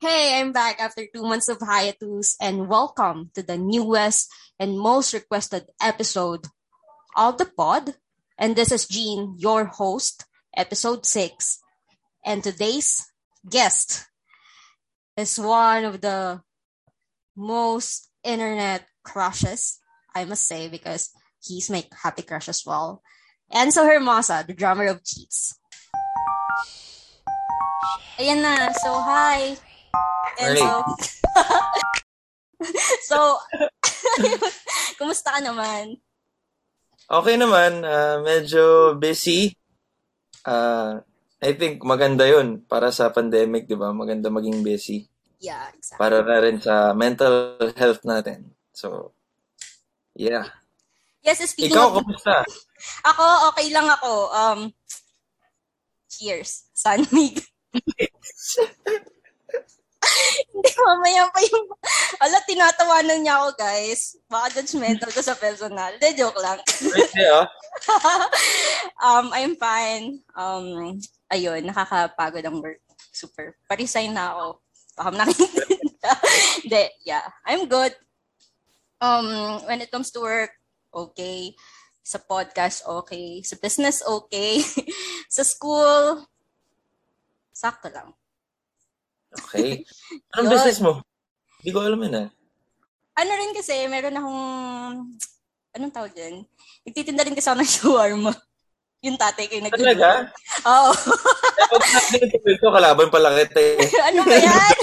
Hey, I'm back after two months of hiatus and welcome to the newest and most requested episode of the pod. And this is Jean, your host, episode six. And today's guest is one of the most internet crushes, I must say, because he's my happy crush as well. And Enzo Hermosa, the drummer of Cheats. Ayan na. So, hi. Enzo. so, kumusta ka naman? Okay naman. Uh, medyo busy. Uh, I think maganda yun para sa pandemic, di ba? Maganda maging busy. Yeah, exactly. Para na rin sa mental health natin. So, yeah. Yes, speaking Ikaw, of... kumusta? Ako, okay lang ako. Um, cheers. Sanmig. Hindi, mamaya pa yung... Ala, tinatawanan niya ako, guys. Baka judgmental ko sa personal. De, joke lang. Pwede, ah. um, I'm fine. Um, ayun, nakakapagod ang work. Super. Pa-resign na ako. Baka nakikinda. Hindi, yeah. I'm good. Um, when it comes to work, okay. Sa podcast, okay. Sa business, okay. sa school, sakto lang. Okay. Anong Yun. business mo? Hindi ko alam yun, ah. Ano rin kasi, meron akong, anong tawag dyan? Nagtitinda rin kasi ako ng shawarma. Yung tatay ko yung nag Talaga? Oo. Pag natin ko, kalaban pala kita eh. ano ba yan?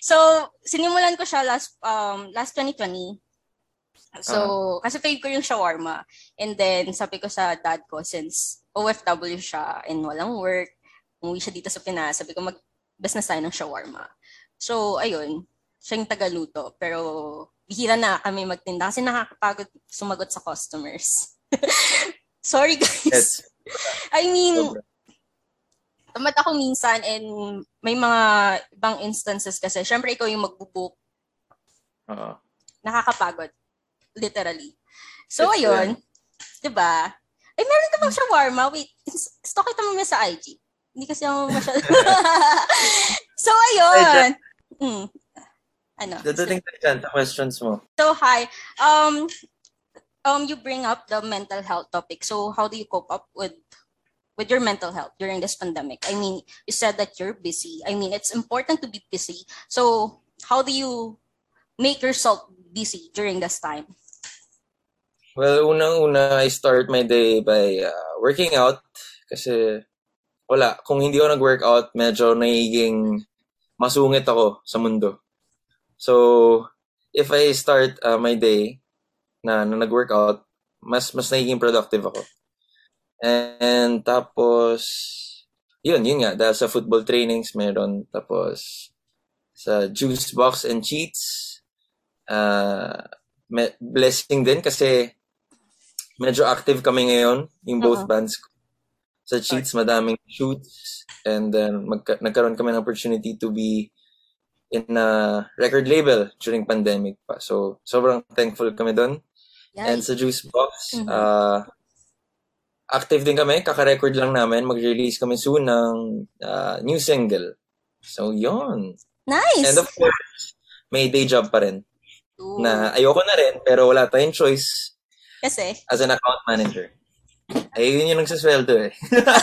so, sinimulan ko siya last um last 2020. So, kasi fave ko yung shawarma. And then, sabi ko sa dad ko, since OFW siya and walang work, umuwi siya dito sa Pinas, sabi ko mag-business tayo ng shawarma. So, ayun, siya yung tagaluto. Pero, bihira na kami magtinda kasi nakakapagod sumagot sa customers. Sorry, guys. Yes. I mean, tamad ako minsan and may mga ibang instances kasi, syempre ikaw yung magbubook, Oo. nakakapagod. Literally. So, Yes, ayun. 'di ba? Ay, meron ka bang shawarma? Wait, stock kita mamaya sa IG. Hindi kasi ako masyado. so, ayun. Hmm. Ano? Dadating tayo dyan sa questions mo. So, hi. Um, um, you bring up the mental health topic. So, how do you cope up with with your mental health during this pandemic? I mean, you said that you're busy. I mean, it's important to be busy. So, how do you make yourself busy during this time? Well, unang-una, I start my day by uh, working out. Kasi, wala. Kung hindi ako nag-workout, medyo nagiging masungit ako sa mundo. So, if I start uh, my day na, na nag-workout, mas mas nagiging productive ako. And, tapos, yun, yun nga. Dahil sa football trainings, meron. Tapos, sa juice box and cheats, uh, blessing din kasi medyo active kami ngayon yung both Oo. bands. Sa cheats, madaming shoots. And then, magka- nagkaroon kami ng opportunity to be in a record label during pandemic pa. So, sobrang thankful kami doon. And sa Juice Box, Mhm. uh, active din kami. Kaka-record lang namin. Mag-release kami soon ng uh, new single. So, yon Nice. And of course, may day job pa rin. Ooh. Na ayoko na rin, pero wala tayong choice Kasi, as an account manager. Ay, yun yung nagsasweldo eh.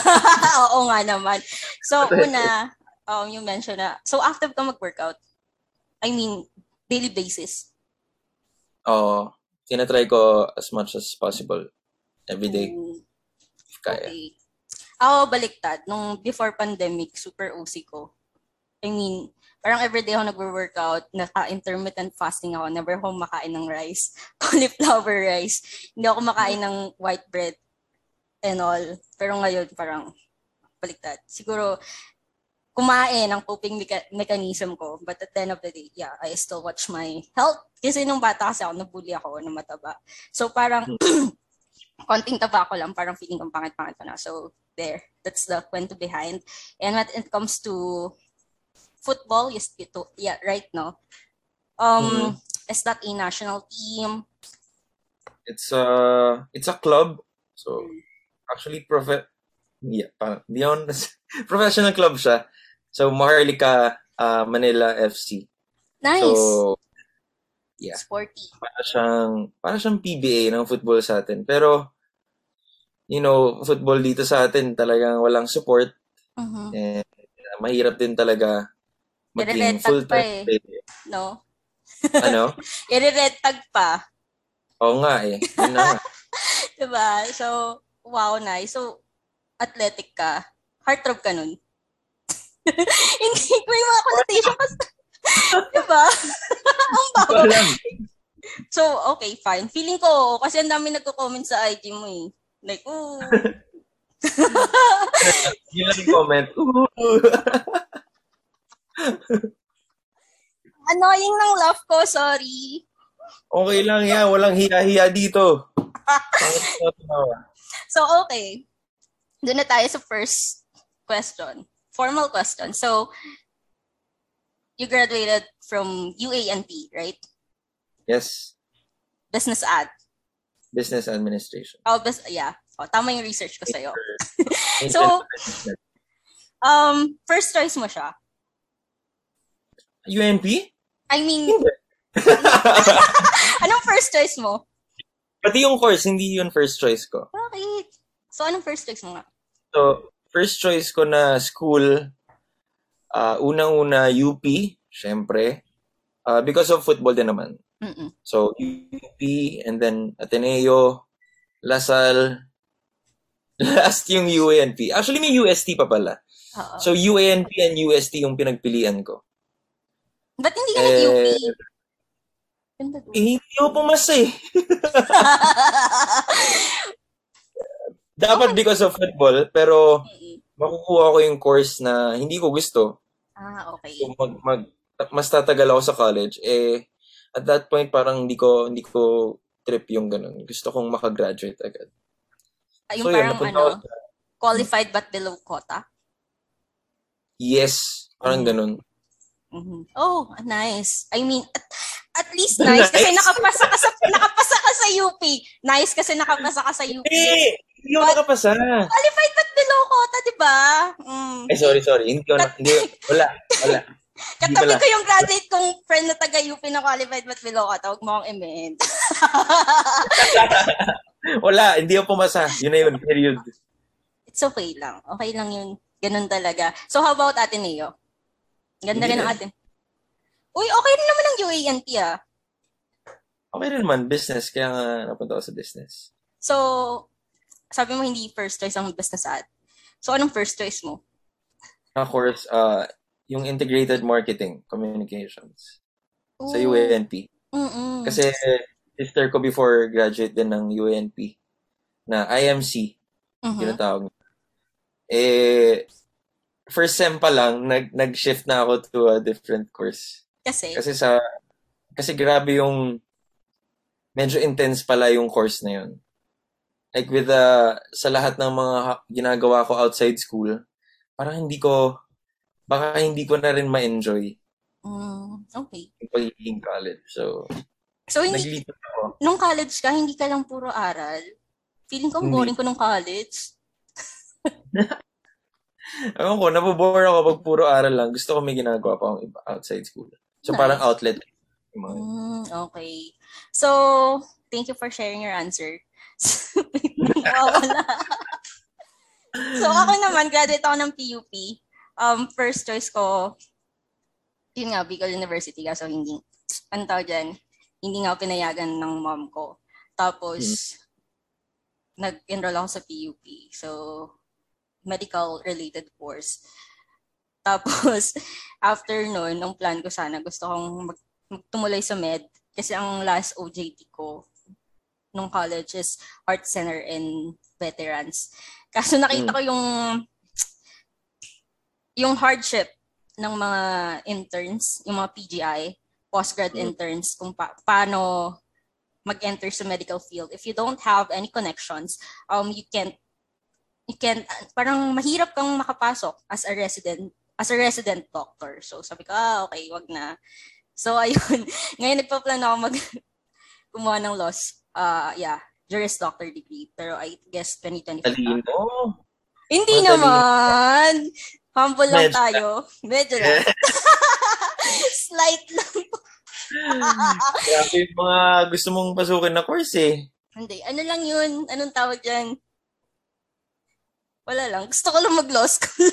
oo nga naman. So, una, um, you mentioned na, so after ka mag-workout, I mean, daily basis. Oo. tinatry ko as much as possible. Every day, Ooh, if kaya. Okay. Ako, baliktad. Nung before pandemic, super OC ko. I mean, parang everyday ako nagwo-workout, naka-intermittent fasting ako, never ako makain ng rice, cauliflower rice, hindi ako makain ng white bread and all. Pero ngayon, parang baliktad. Siguro, kumain ang coping mecha- mechanism ko. But at the end of the day, yeah, I still watch my health. Kasi nung bata kasi ako, nabully ako na mataba. So parang, konting taba ko lang, parang feeling kong pangit-pangit ko na. So, there. That's the kwento behind. And when it comes to football, yes, ito, yeah, right, no? Um, Is that a national team? It's a, it's a club. So, actually, profe- yeah, parang, ako, professional club siya. So, Maharlika uh, Manila FC. Nice. So, yeah. Sporty. Para siyang, para siyang PBA ng football sa atin. Pero, you know, football dito sa atin talagang walang support. Mhm. And uh, mahirap din talaga maging tag pa eh. player. No? Ano? I-red tag pa. Oo nga eh. Yun na. Diba? So, wow, nice. So, athletic ka. Heartthrob ka nun. Hindi, may mga connotation kasi. diba? Ang bago. So, okay, fine. Feeling ko, kasi ang dami nagko-comment sa IG mo eh. Like, ooh. Yun lang yung comment. Ooh. Annoying ng laugh ko, sorry. Okay lang yan. Walang hiya-hiya dito. So, okay. Doon na tayo sa first question. Formal question. So, you graduated from UANP, right? Yes. Business ad. Business administration. Oh, bus- yeah. Oh, tama yung research ko sa'yo. So- Um, first choice mo siya. UNP? I mean, anong first choice mo? Pati yung course, hindi yun first choice ko. Bakit? So, anong first choice mo nga? So, first choice ko na school, uh, unang-una UP, syempre. Uh, because of football din naman. Mm-mm. So, UP, and then Ateneo, Lasal, last yung UANP. Actually, may UST pa pala. Oo. So, UANP and UST yung pinagpilian ko. Ba't hindi ka nag-UP? Eh, Ganda doon. eh, hindi ako pumasa eh. Dapat because of football, pero makukuha ko yung course na hindi ko gusto. ah, okay. So, mag, mag, mas tatagal ako sa college. Eh, at that point, parang hindi ko, hindi ko trip yung ganun. Gusto kong makagraduate agad. Ah, yung So, yun, parang napunta ano, ako qualified but below quota. Yes, parang Mm. ganun. Mhm. Oh, nice. I mean, at, at least nice kasi Nice. nakapasa ka sa nakapasa ka sa UP. Nice kasi nakapasa ka sa UP. Hindi! Hindi But- nakapasa. Qualified but below quota, 'di ba? Mm. Eh, sorry, sorry. Hindi ko na, hindi, wala, wala. Katabi ko yung graduate kong friend na taga UP na qualified but below quota. Huwag mo akong i-ment. Wala, hindi ako pumasa. Yun na yun, period. It's okay lang. Okay lang yun. Ganun talaga. So, how about Ateneo? Ganda Hindi rin ang atin. Uy, okay rin naman ang UANP ah. Okay rin naman, business. Kaya nga napunta ako sa business. So, sabi mo hindi first choice ang business ad. So, anong first choice mo? Of course, uh, yung integrated marketing communications sa Ooh. UANP. Mm-mm. Kasi sister ko before graduate din ng UANP na IMC, Mhm. tinatawag niya. Eh, first sem pa lang, nag, nag-shift na ako to a different course. Kasi, Kasi sa, kasi grabe yung, medyo intense pala yung course na yun. Like with the, sa lahat ng mga ginagawa ko outside school, parang hindi ko, baka hindi ko na rin ma-enjoy mm, okay. yung pagiging college. So, So, hindi, ako. nung college ka, hindi ka lang puro aral. Feeling ko, Hindi. boring ko nung college. Ewan ko, nabobore ako pag puro aral lang. Gusto ko may ginagawa pa akong iba outside school. So, Nice. parang outlet. Mm, okay. So, thank you for sharing your answer. So, ako naman, graduate ako ng PUP. Um, first choice ko, yun nga, Bicol University. Kaso hindi, ano tawag dyan, hindi nga ako pinayagan ng mom ko. Tapos, nag-enroll ako sa PUP. So, medical-related course. Tapos, after nun, ang plan ko sana, gusto kong mag magtumuloy sa med kasi ang last OJT ko nung college is Art Center and Veterans. Kaso nakita ko yung yung hardship ng mga interns, yung mga PGI, postgrad Mm. interns, kung pa- paano mag-enter sa medical field. If you don't have any connections, um, you can't, you can't, parang mahirap kang makapasok as a resident, as a resident doctor. So sabi ko, ah, okay, wag na. So, ayun. Ngayon, nagpa-plan ako mag kumuha ng laws. Uh, yeah, Juris Doctor degree. Pero I guess 2025 pa. talino. Hindi Madali. naman. Humble lang Medyo. tayo. Medyo lang. Slight lang. Grabe yung mga gusto mong pasukin na course eh. Hindi. Ano lang yun? Anong tawag dyan? Wala lang. Gusto ko lang mag-law school.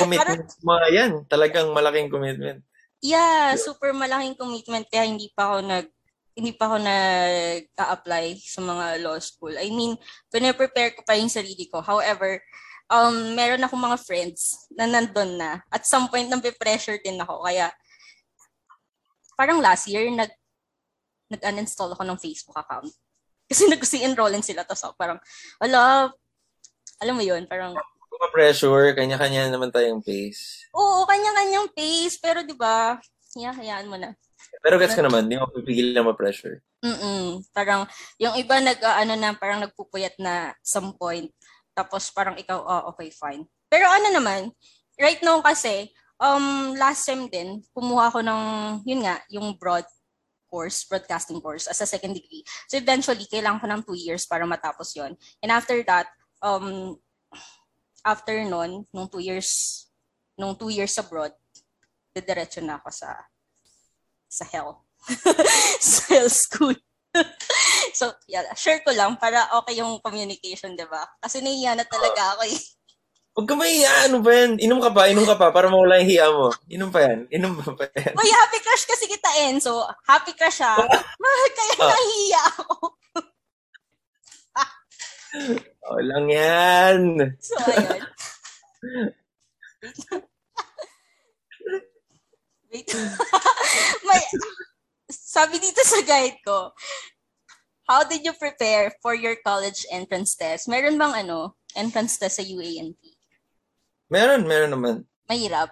Commitment mga yan. Talagang malaking commitment. Yeah, super malaking commitment kaya hindi pa ako nag hindi pa ako nag-a-apply sa mga law school. I mean, pinaprepare ko pa yung sarili ko. However, um, meron akong mga friends na nandun na. At some point, nape-pressure din ako. Kaya, parang last year, nag, nag-uninstall ako ng Facebook account. Kasi nag-enrollin sila. Tapos ako parang, ala, alam mo yun, parang... Kung pressure, kanya-kanya naman tayong pace. Oo, kanya-kanyang pace. Pero di ba, yeah, hayaan mo na. Pero gets ko naman, hindi mo pipigil na ma-pressure. Mm Parang, yung iba nag, uh, ano na, parang nagpupuyat na some point. Tapos parang ikaw, oh, okay, fine. Pero ano naman, right now kasi, um, last sem din, kumuha ko ng, yun nga, yung broad course, broadcasting course as a second degree. So eventually, kailangan ko ng two years para matapos yon And after that, um, after nun, nung two years, nung two years abroad, didiretso na ako sa sa hell. sa hell school. so, yeah, share ko lang para okay yung communication, di ba? Kasi nahiya na talaga ako eh. Huwag ka mahiya, ano ba yan? Inom ka pa, inom ka pa, para mawala yung hiya mo. Inom pa yan, inom pa pa yan. Uy, happy crush kasi kita, Enzo. Happy crush ha. Kaya Ah. nahiya ako. O lang yan. So, ayun. Wait. May, sabi dito sa guide ko, how did you prepare for your college entrance test? Meron bang ano, entrance test sa UANP? Meron, meron naman. Mahirap.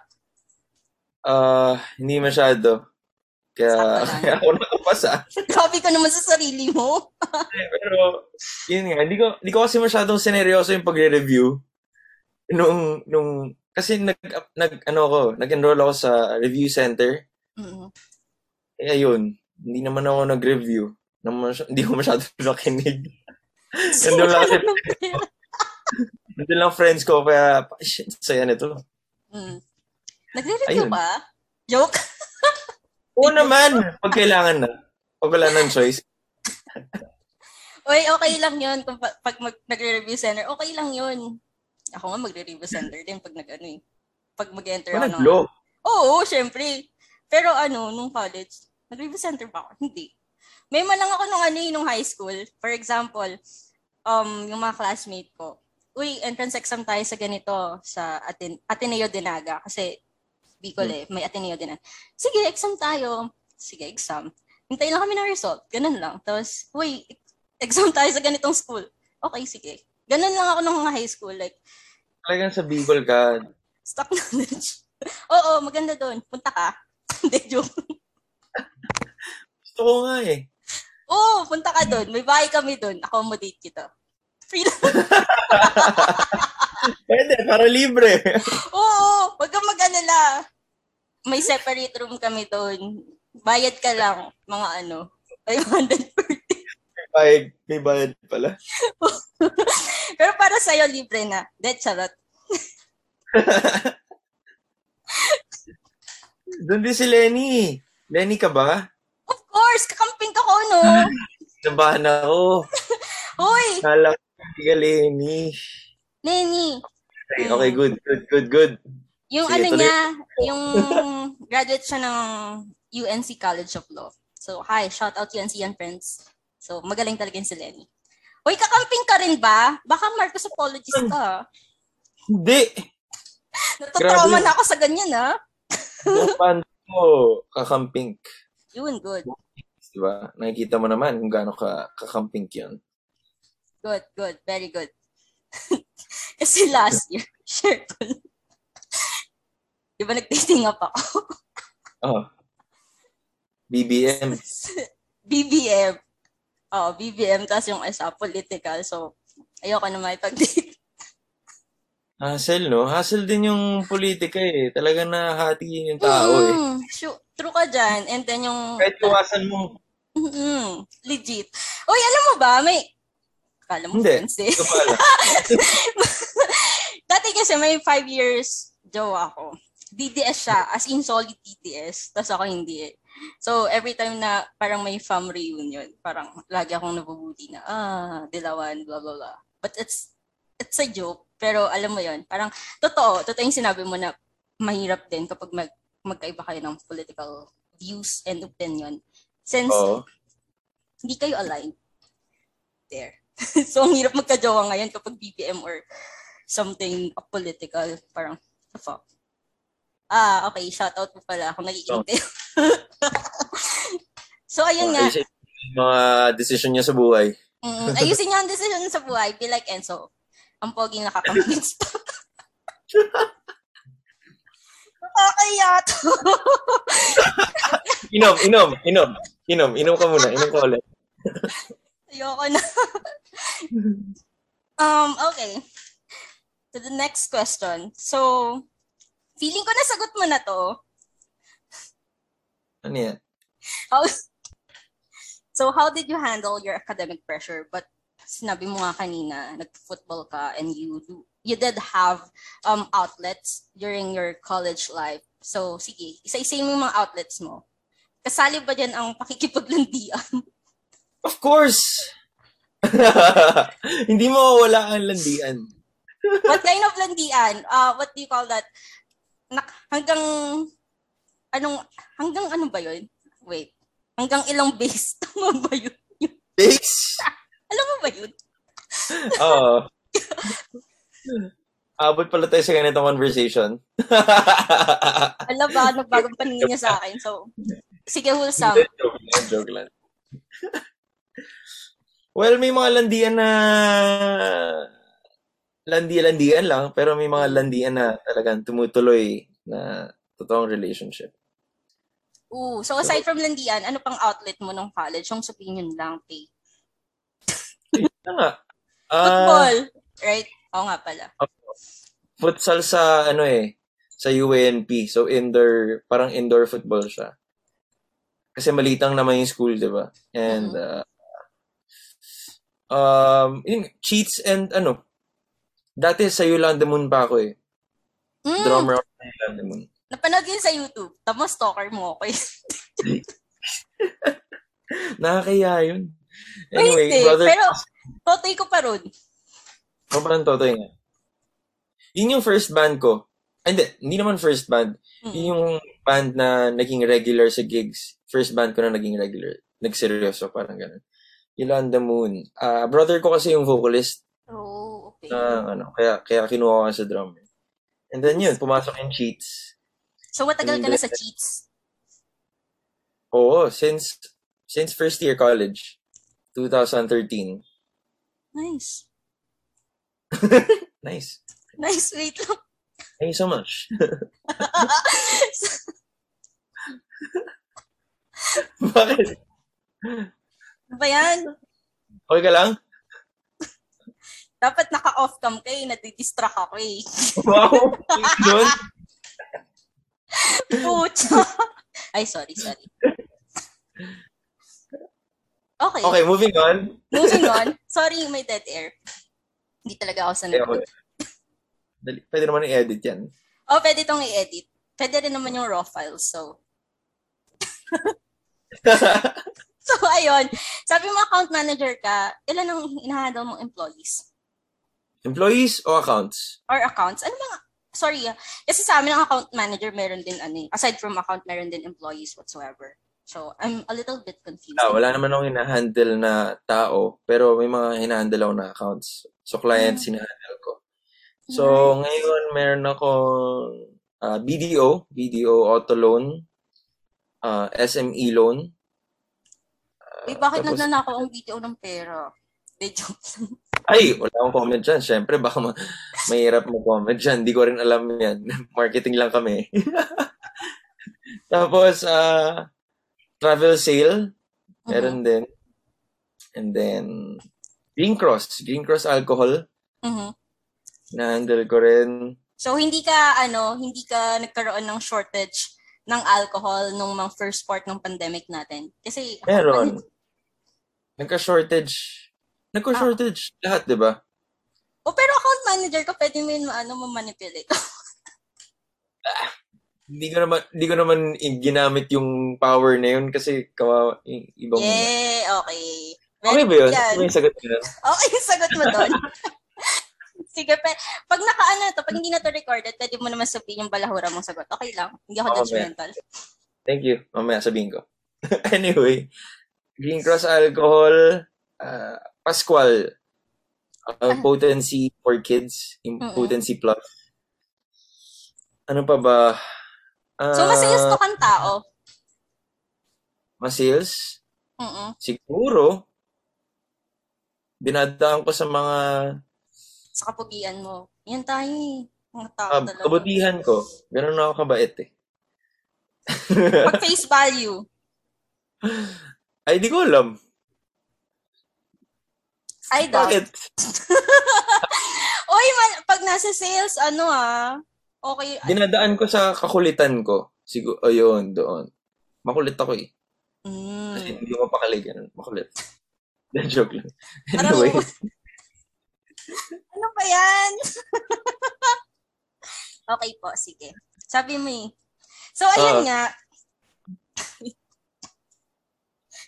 Ah, hindi masyado. Kaya, kaya ako nakapasa. Grabe ka naman sa sarili mo. Pero, yun nga, hindi ko, hindi ko kasi masyadong sineryoso yung pagre-review. Nung, nung, kasi nag, nag, ano ako, nag-enroll ako sa review center. Mm. Eh, ayun, hindi naman ako nag-review. Naman, hindi ko masyado nakinig. Nandun lang kasi, nandun lang friends ko, kaya, shit, saya nito. Mm. Nagre-review Ayun. ba? Joke? Oo naman, pag kailangan na. Pag wala ng choice. Uy, okay lang yun. Kung pa- pag mag- nagre-review center, okay lang yun. Ako nga magre-review center din pag nag-ano eh. Pag mag-enter ako glow. Oo, syempre. Pero ano, nung college, nag-review center ba ako? Hindi. May man lang ako nung ano eh, nung high school. For example, um, yung mga classmate ko, uy, entrance exam tayo sa ganito, sa Aten Ateneo Dinaga. Kasi Bicol eh, may Ateneo Dinaga. Sige, exam tayo. Sige, exam. Hintay lang kami ng result. Ganun lang. Tapos, uy, exam tayo sa ganitong school. Okay, sige. Ganun lang ako nung high school. Like, Talagang sa Bicol ka, stock knowledge. Oo, maganda doon. Punta ka. Hindi, joke. gusto ko nga eh. Oo, punta ka doon. May bahay kami doon. Accommodate kita. Free lang. Pwede, para libre. Oo, wag kang mag-alala. May separate room kami doon. Bayad ka lang, mga ano, 500 per day. bayad, may bayad pala. Pero para sa'yo, libre na. Dead charot. Doon din si Lenny. Lenny ka ba? Of course, kakamping ka ko, no? Nabahan ako. Hoy, Kala ko hindi ka Lenny. Nenny, Okay, okay, good, good, good, good. Yung Sige, ano tuloy. niya, yung graduate siya ng UNC College of Law. So, hi, shout out UNC and friends. So, magaling talaga yung si Lenny. Hoy, kakamping ka rin ba? Baka Marcos apologist ka. Hindi. Natatrauma na ako sa ganyan, ha? Yung fan ko, kakamping. Yun, good. Diba? Nakikita mo naman kung gaano ka kakamping yun. Good, good. Very good. Kasi last year, share ko lang. Di ba nag-dating up ako? Oh. BBM. BBM. Oo, BBM. Tapos yung isa, political. So, ayoko na makipag-date. Hassle, no? Hassle din yung politika eh. Talaga nahati yung tao eh. Mm, sure, true ka dyan. And then yung... Kahit iwasan mo. Mm, legit. Uy, alam mo ba, may... Kala mo Hindi. friends eh. Ito pala. Dati kasi may five years jowa ako. DDS siya, as in solid DDS. Tapos ako hindi eh. So, every time na parang may fam reunion, parang lagi akong nabubuti na, ah, dilawan, blah, blah, blah. But it's, it's a joke. Pero alam mo yon parang totoo, totoo yung sinabi mo na mahirap din kapag mag, magkaiba kayo ng political views and opinion. Since Oo. hindi kayo aligned there. so, ang hirap magka-jowa ngayon kapag BBM or something political. Parang, the fuck. Ah, okay. Shoutout po pala kung nag-iintay. so, ayun nga. Ayusin mga decision niya sa buhay. Mm, ayusin niyo ang decision sa buhay. Be like Enzo. Ang pogi nakakamiss pa. Nakakaya to. Inom, inom, inom. Inom, inom ka muna. Inom ka ulit. Ayoko na. um, okay. To the next question. So, feeling ko nasagot mo na to. Ano yan? How, so, how did you handle your academic pressure? But sinabi mo nga kanina, nag-football ka and you do, you did have um outlets during your college life. So, sige, isa-isayin mo yung mga outlets mo. Kasali ba dyan ang pakikipaglandian? Of course! Hindi mo wala ang landian. what kind of landian? Uh, what do you call that? Nak hanggang, anong, hanggang ano ba yun? Wait. Hanggang ilang base? Tama ba yun? Base? Alam mo ba yun? Oo. Abot pala tayo sa ganitong conversation. Alam ba, nagbagong paningin niya sa akin. So, sige, wholesome. joke lang, joke lang. well, may mga landian na landi-landian lang, pero may mga landian na talagang tumutuloy na totoong relationship. Ooh, so aside from landian, ano pang outlet mo nung college? Yung opinion lang, Tay. Ano nga? Ah, Football, right? Oo nga pala. futsal sa ano eh, sa UNP. So indoor, parang indoor football siya. Kasi malitang naman yung school, 'di ba? And uh, um yun, cheats and ano. Dati sa Yolanda Moon pa ako eh. Mm, Drummer ako sa Yolanda Moon. napanood yun sa YouTube. Tapos stalker mo ako. Nakakaya yun. Ay, Anyway, hindi. brother, Pero, totoy ko pa ron. oh, parang totoy nga. Yun yung first band ko. Hindi, hindi naman first band. Mm. Yun yung band na naging regular sa gigs. First band ko na naging regular. Nagseryoso, parang ganun. Yolanda Moon. Ah, brother ko kasi yung vocalist Oh. Na ano, kaya kaya kinuha ko sa drummer. And then yun, pumasok yung cheats. So, matagal ka na sa cheats. Oo, since since first year college, 2013. Nice. Nice. Nice, wait lang. Thank you so much. Bakit? Ano ba yan? Okay ka lang? Dapat naka-off cam ka eh. Nadidistract ako eh. Wow! Yun? Pucha. Ay, sorry, sorry. Okay. Okay, moving on. Moving on. Sorry, may dead air. Hindi talaga ako sanay. Eh, okay. Dali, pwede naman i-edit yan. Oh, pwede itong i-edit. Pwede rin naman yung raw files. So, so ayun. Sabi mo account manager ka, ilan ang hinahandle mong employees? Employees o accounts? Or accounts? Ano mga, sorry ah. Kasi sa amin ang account manager meron din ano eh. Aside from account, meron din employees whatsoever. So, I'm a little bit confused. Ah, wala naman akong hinahandle na tao, pero may mga hinahandle ako na accounts. So, clients hinahandle ko. So, ngayon meron akong ah, BDO, BDO Auto Loan, ah, SME Loan. Uy, bakit tapos- nagnanakaw ang video ng pera? De joke lang. Ay, wala akong comment dyan. Siyempre, baka ma- mahirap mag-comment dyan. Hindi ko rin alam yan. Marketing lang kami. Tapos, ah, travel sale, meron din. And then, Green Cross. Green Cross Alcohol. Mhm. Na-handle ko rin. So, hindi ka, ano, hindi ka nagkaroon ng shortage ng alcohol nung mga first part ng pandemic natin? Kasi, Meron. Nagka-shortage. Nagka-shortage. Lahat, di ba? O, pero account manager ka, pwede mo yun, ano, mamanipulate. hindi ko naman hindi ko naman ginamit yung power na yun kasi kawawa yung ibang Yeah, okay. Okay Very ba yun? good yan. Ano yung sagot mo nun? Okay, yung sagot mo doon. Sige, pe, pag nakaano to, pag hindi na to recorded, pwede mo naman sabihin yung balahura mong sagot. Okay lang. Hindi ako Okay. judgmental. Thank you. Mamaya sabihin ko. anyway, Green Cross Alcohol, uh, Pascual, uh, potency for kids, Mm-mm. potency plus. Ano pa ba? Ah, So, masayos to kang tao. Masales? Mm-mm. Siguro. Dinadaan ko sa mga Sa kapugian mo. Yan tayo eh. Mga tao uh, talaga. kabutihan ko. Ganun ako kabait eh. Pag face value. Ay, di ko alam. I doubt. Bakit? Oy, man, pag nasa sales, ano ah, okay. Dinadaan ko sa kakulitan ko. Siguro, ayun, doon. Makulit ako eh. Kasi Mm. hindi ko mapakali ganun. Makulit. Then joke lang. Anyway, Ano ba yan? okay po, sige. Sabi mo eh. So, Ah. ayan nga.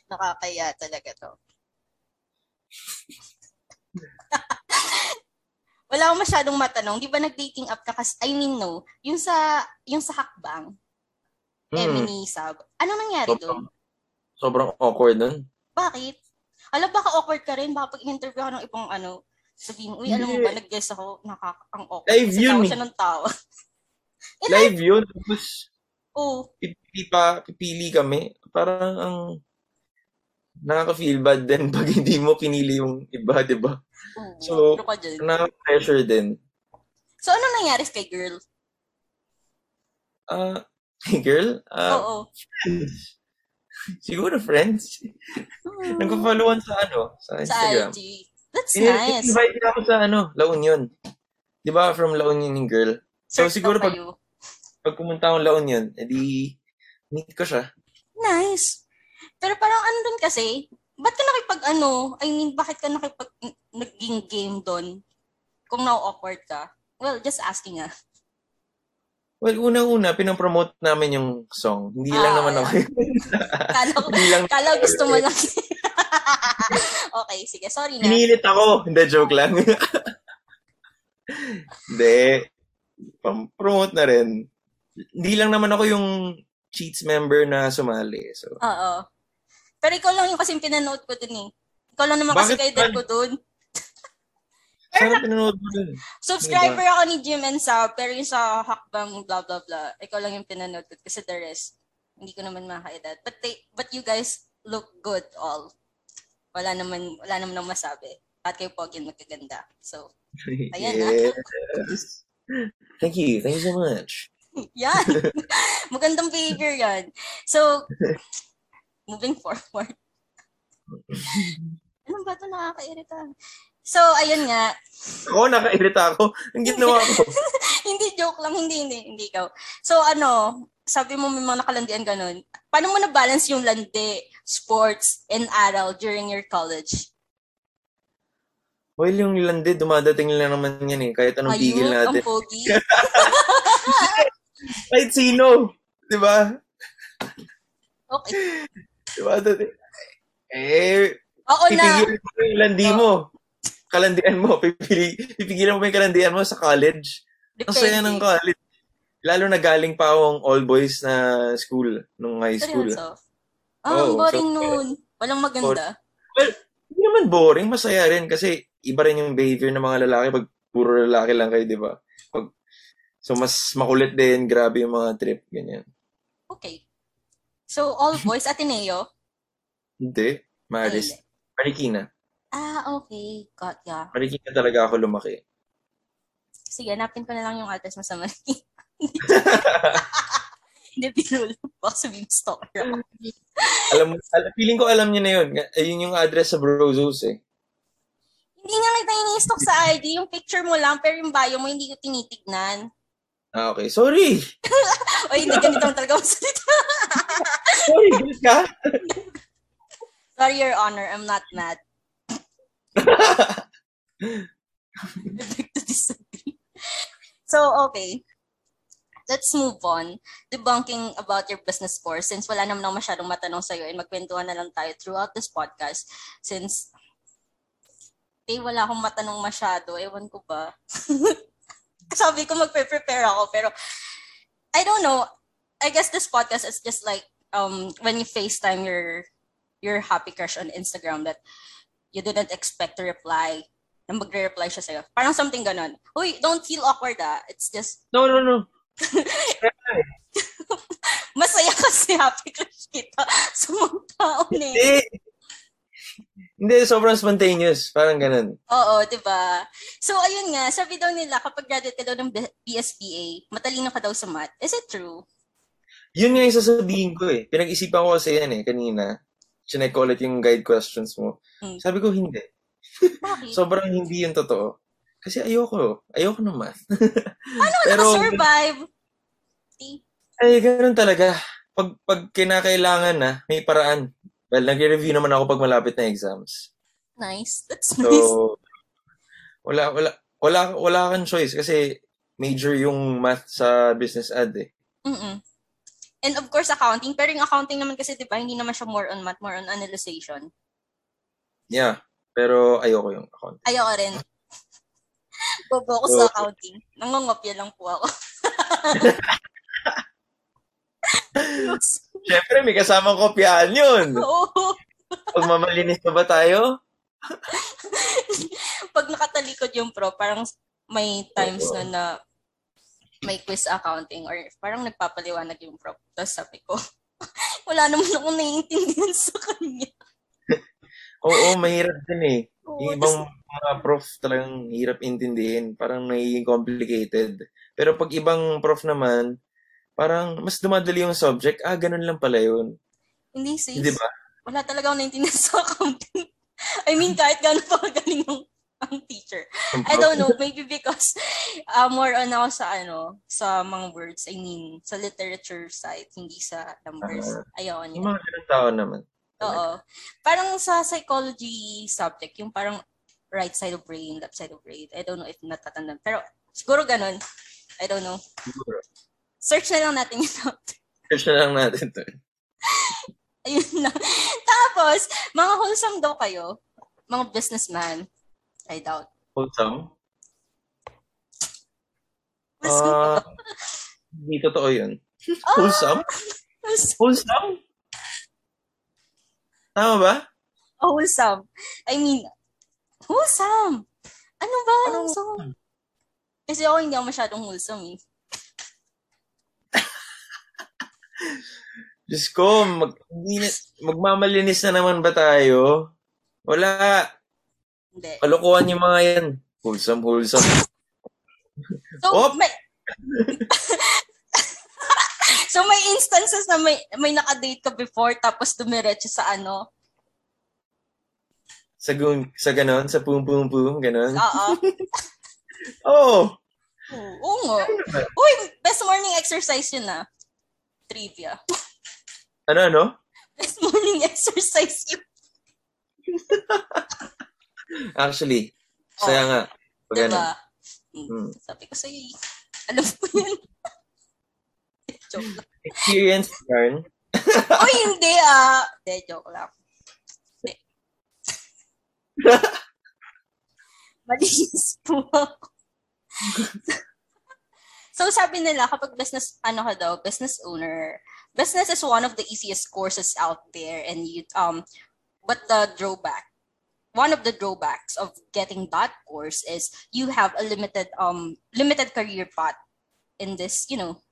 Nakakaya talaga to. Wala akong masyadong matanong. Di ba nag-dating app ka? Kasi, I mean, no. Yung sa, yung sa hakbang, hmm, Emily Sab. Anong nangyari sobrang, doon? sobrang awkward nun. Bakit? Alam, baka awkward ka rin. Baka pag in-interview ka ng ibang ano, sabihin, uy, alam mo ba, nag-guess ako, nakaka ang awkward. Live yun eh. siya ng tawa. Eh, Live yun. Tapos, Oo. pipili pa, pipili kami. Parang ang nakaka-feel bad din pag hindi mo pinili yung iba, di ba? So. Nakaka-pressure din. So, ano nangyari kay girl? Ah, girl, ah, Oo. siguro friends. Hmm. Nagpa-followan sa ano, sa Sa Instagram. IG. That's In- nice. Invite niya ako sa ano, La Union. Di ba, from La Union yung girl. So, Search siguro pag-. Pag pumunta akong La Union, edi meet ko siya. Nice. Pero parang ano dun kasi, ba't ka nakipag ano, I mean, bakit ka nakipag naging game doon? Kung na-awkward ka? Well, just asking ah. Well, unang-una, pinapromote namin yung song. Hindi lang Ah, naman ako. Kala Hindi lang. kala gusto mo lang. okay, sige, sorry na. Pinilit ako. Hindi, joke lang. Hindi. Pam-promote na rin. Hindi lang naman ako yung Cheats member na sumali. So, Oo. Pero ikaw lang yung kasing pinanood ko dun eh. Ikaw lang naman kasi guided ko dun. sarap pinanood mo dun. Subscriber ako ni Jim and Sab, pero yung sa hakbang, blah, blah, blah, ikaw lang yung pinanood ko kasi the rest, hindi ko naman makaedad. But they, but you guys look good all. Wala naman, wala naman nang masabi. At kayo pogi magkaganda. So, Ayan, ah. yes. Thank you. Thank you so much. yan. Magandang behavior yan. So, moving forward. Ano ba ito nakakairita? So, ayun nga. Ako, nakairita ako. Ang ginawa ko. hindi, joke lang. Hindi, hindi, hindi ikaw. So, ano, sabi mo may mga nakalandian ganun. Paano mo na-balance yung landi, sports, and aral during your college? Well, yung landi, dumadating lang naman yan eh. Kahit anong Ayun, natin. ang pogi. Kahit sino. Di ba? Okay. Di ba? Dati- Eh, Oo na. pipigilan mo yung landi mo. Kalandian mo. Pipili, pipigilan mo yung kalandian mo sa college. Ang saya ng Depende. college. Lalo na galing pa akong all boys na school nung high school. Seryoso? Ah, ang Oo, boring so- nun. Walang maganda. Hindi naman boring, masaya rin kasi iba rin yung behavior ng mga lalaki pag puro lalaki lang kayo, di ba? Pag, so mas makulit din, grabe yung mga trip, ganyan. So, all boys, Ateneo? Hindi, Maris. Marikina. Ah, okay. Got ya. Marikina talaga ako lumaki. Sige, hanapin ko na lang yung address mo sa Manila. Hindi, biro lang. Baka sabihin stalker ako. Alam mo, al- feeling ko alam niyo na yun. Ayun yung address sa Brozos eh. Hindi nga kita ini-stalk sa ID. Yung picture mo lang, pero yung bio mo hindi ko tinitignan. Ah, okay. Sorry! O hindi ganito ang talaga masalita. Sorry, gulit ka? Sorry, Your Honor. I'm not mad. I beg to disagree. So, okay. let's move on. Debunking about your business course since wala naman ako masyadong matanong sa'yo and magkwentuhan na lang tayo throughout this podcast since eh, wala akong matanong masyado. Ewan ko ba. Sabi ko magpe-prepare ako pero I don't know. I guess this podcast is just like um when you FaceTime your your happy crush on Instagram that you didn't expect to reply na magre-reply siya sa'yo. Parang something ganon. Uy, don't feel awkward ah. It's just, No, no, no. masaya kasi happy crush kita sa mga tao na eh. Hindi. Hindi, sobrang spontaneous. Parang ganun. Oo, di ba? So, ayun nga, sabi daw nila, kapag graduate ka daw ng BSBA, matalino ka daw sa math. Is it true? Yun nga yung sasabihin ko eh. Pinag-isipan ko kasi yan eh, kanina. Chinek ko ulit yung guide questions mo. Hmm. Sabi ko, hindi. Bakit? Sobrang hindi yun totoo. Kasi ayoko. Ayoko ng math. Paano ka nakasurvive? Eh, Ay, ganun talaga. Pag, pag kinakailangan na, may paraan. Well, nag-review naman ako pag malapit na exams. Nice. That's So, nice. wala, wala, wala, wala kang choice kasi major yung math sa business ad eh. Mm-mm. And of course, accounting. Pero yung accounting naman kasi, di ba, hindi naman siya more on math, more on analyzation. Yeah. Pero ayoko yung account. Ayoko rin. Bobo ko So- sa accounting. Nangungopya lang po ako. Siyempre, may kasamang kopyahan yun. Oo. Pag mamalinis na ba tayo? Pag nakatalikod yung pro, parang may times na na may quiz accounting or parang nagpapaliwanag yung pro. Tapos sabi ko, wala naman ako naiintindihan sa kanya. Oo, mahirap din eh. Oo, Yung ibang mga prof talagang hirap intindihin. Parang nagiging complicated. Pero pag ibang prof naman, parang mas dumadali yung subject. Ah, ganun lang pala yun. Hindi sis. Di ba? Wala talaga ako naiintindihan sa accounting. I mean, kahit gano'n pa galing ang, ang teacher. I don't know, maybe because uh, more on ako sa ano, sa mga words. I mean, sa literature side, hindi sa numbers. Ayaw Yung mga ganun tao naman. Oo. Parang sa psychology subject, yung parang right side of brain, left side of brain. I don't know if natatandaan. Pero siguro ganun. I don't know. Siguro. Search na lang natin yun. Search na lang natin to. Ayun na. Tapos, mga wholesome daw kayo. Mga businessman. I doubt. Wholesome? Ah, hindi totoo yun. Ah, Wholesome? Wholesome? Tama ba? wholesome. I mean, wholesome. Ano ba? Anong Wholesome. Kasi ako hindi ako masyadong wholesome eh. Diyos ko, mag, magmamalinis na naman ba tayo? Wala. Hindi. Kalokohan yung mga yan. Wholesome, wholesome. So, Op! may... so, may instances na may, may nakadate ka before tapos dumiretso sa ano. Sa, gun, sa ganon, sa pum pum pum, ganon. Oo. Oh! Oo, oo nga. Uy, best morning exercise yun ah. Trivia. Ano, ano? Best morning exercise yun. Actually, saya nga. Pag ano. Diba? Hmm. Hmm. Sabi ko sa'yo, eh. alam mo yun. joke lang. Experience yarn. Uy, hindi ah. Hindi, joke lang. Hindi. Malinis po ako. So, sabi nila, kapag business, ano ka daw, business owner, business is one of the easiest courses out there and you, um, but the drawback, one of the drawbacks of getting that course is you have a limited, um, limited career path in this, you know,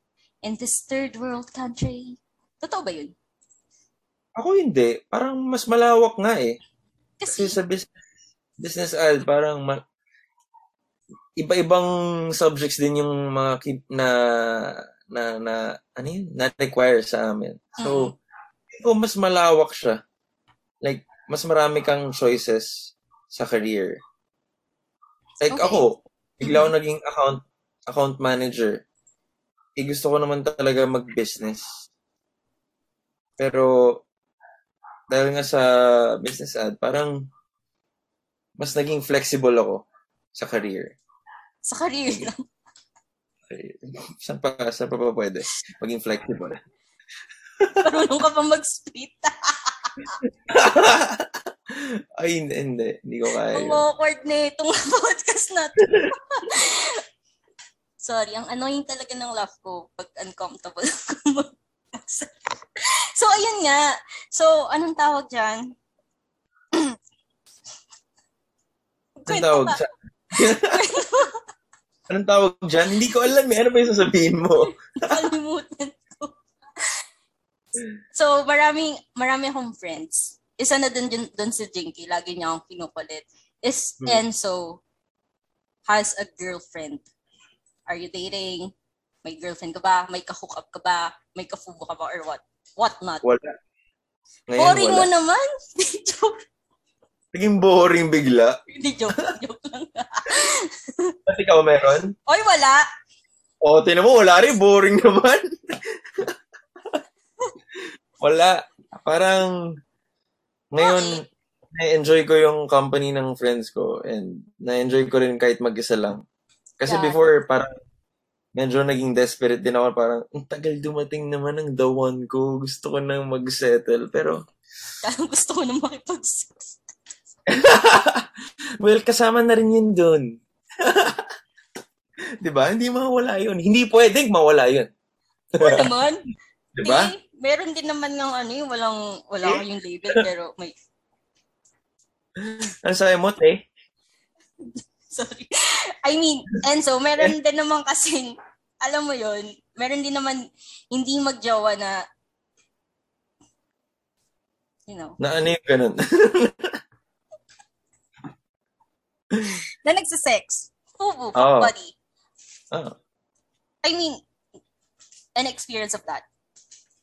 in this third world country. Totoo ba yun? Ako hindi. Parang mas malawak nga eh. Kasi Kasi, sa business, business ad, parang ma- iba-ibang subjects din yung mga ki- na na na ano yun, na require sa amin. So, ko mas malawak siya. Like mas marami kang choices sa career. Like Okay. ako, bigla ako naging account account manager. Eh, gusto ko naman talaga mag-business. Pero dahil nga sa business ad, parang mas naging flexible ako sa career. Sa career lang. Saan pa, saan pa pa pwede? Maging flexible. Marunong ka pa mag-split. Ay, hindi, hindi. Hindi ko kaya. Ang awkward na itong podcast natin. Sorry, ang annoying talaga ng laugh ko pag uncomfortable ako So, ayun nga. So, anong tawag dyan? Anong tawag ka. Anong tawag dyan? Hindi ko alam eh. Ano ba yung sasabihin mo? Nakalimutan ko. So, maraming, marami akong friends. Isa na dun, dun, dun si Jinky. Lagi niya akong kinukulit. Is Hmm. Enzo has a girlfriend. Are you dating? May girlfriend ka ba? May ka-hook up ka ba? May ka-fubo ka ba? Or what? What not? Wala. Ngayon, Boring mo wala. naman. Naging boring bigla. Hindi joke. Joke lang. Ba't ikaw meron? Oy, wala. O, oh, tinan mo, wala rin. Boring naman. wala. Parang, ngayon, na-enjoy ko yung company ng friends ko and na-enjoy ko rin kahit mag-isa lang. Kasi Yeah. before, parang medyo naging desperate din ako. Parang, ang tagal dumating naman ng the one ko. Gusto ko nang mag-settle. Pero, Kaya gusto ko na makipag-sex. well, kasama na rin yun dun. 'Di ba? Hindi mawala yun. Hindi pwedeng mawala yun. Oo naman. 'Di ba? Eh, meron din naman ng ano yung walang, wala kayong label pero may, Ano sabi mo, te? sorry. I mean, Enzo, meron din naman kasing, alam mo yon meron din naman hindi magjowa na, you know, Na ano yung ganun? na nagsisex. Fubu, Oo. buddy. ah, I mean, an experience of that.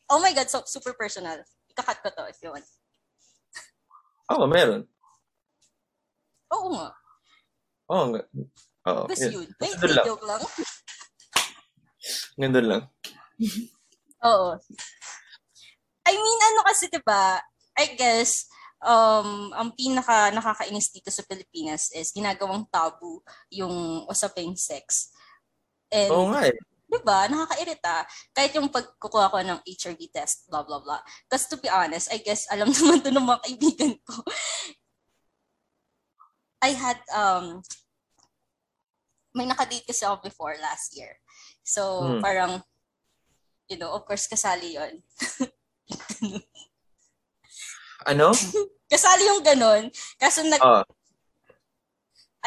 Oh my God, so super personal. Ikakat ko to if you want. Oo, meron. Oo nga. Oo, nga. Oo, yun. yun. Wait, Ganun lang. joke lang. Ganun lang. Oo. I mean, ano kasi 'di ba? I guess um ang pinaka nakakainis dito sa Pilipinas is ginagawang tabu yung usaping sex. And Oo nga eh. 'di ba? Nakakairita kahit yung pagkukuha ko ng HRV test, blah blah blah. Kasi to be honest, I guess alam naman to ng mga kaibigan ko. I had um may nakadate kasi ako before last year. So, Hmm. parang you know, of course kasali 'yon. Ano? Kasali yung ganun. Kaso nag, Ah,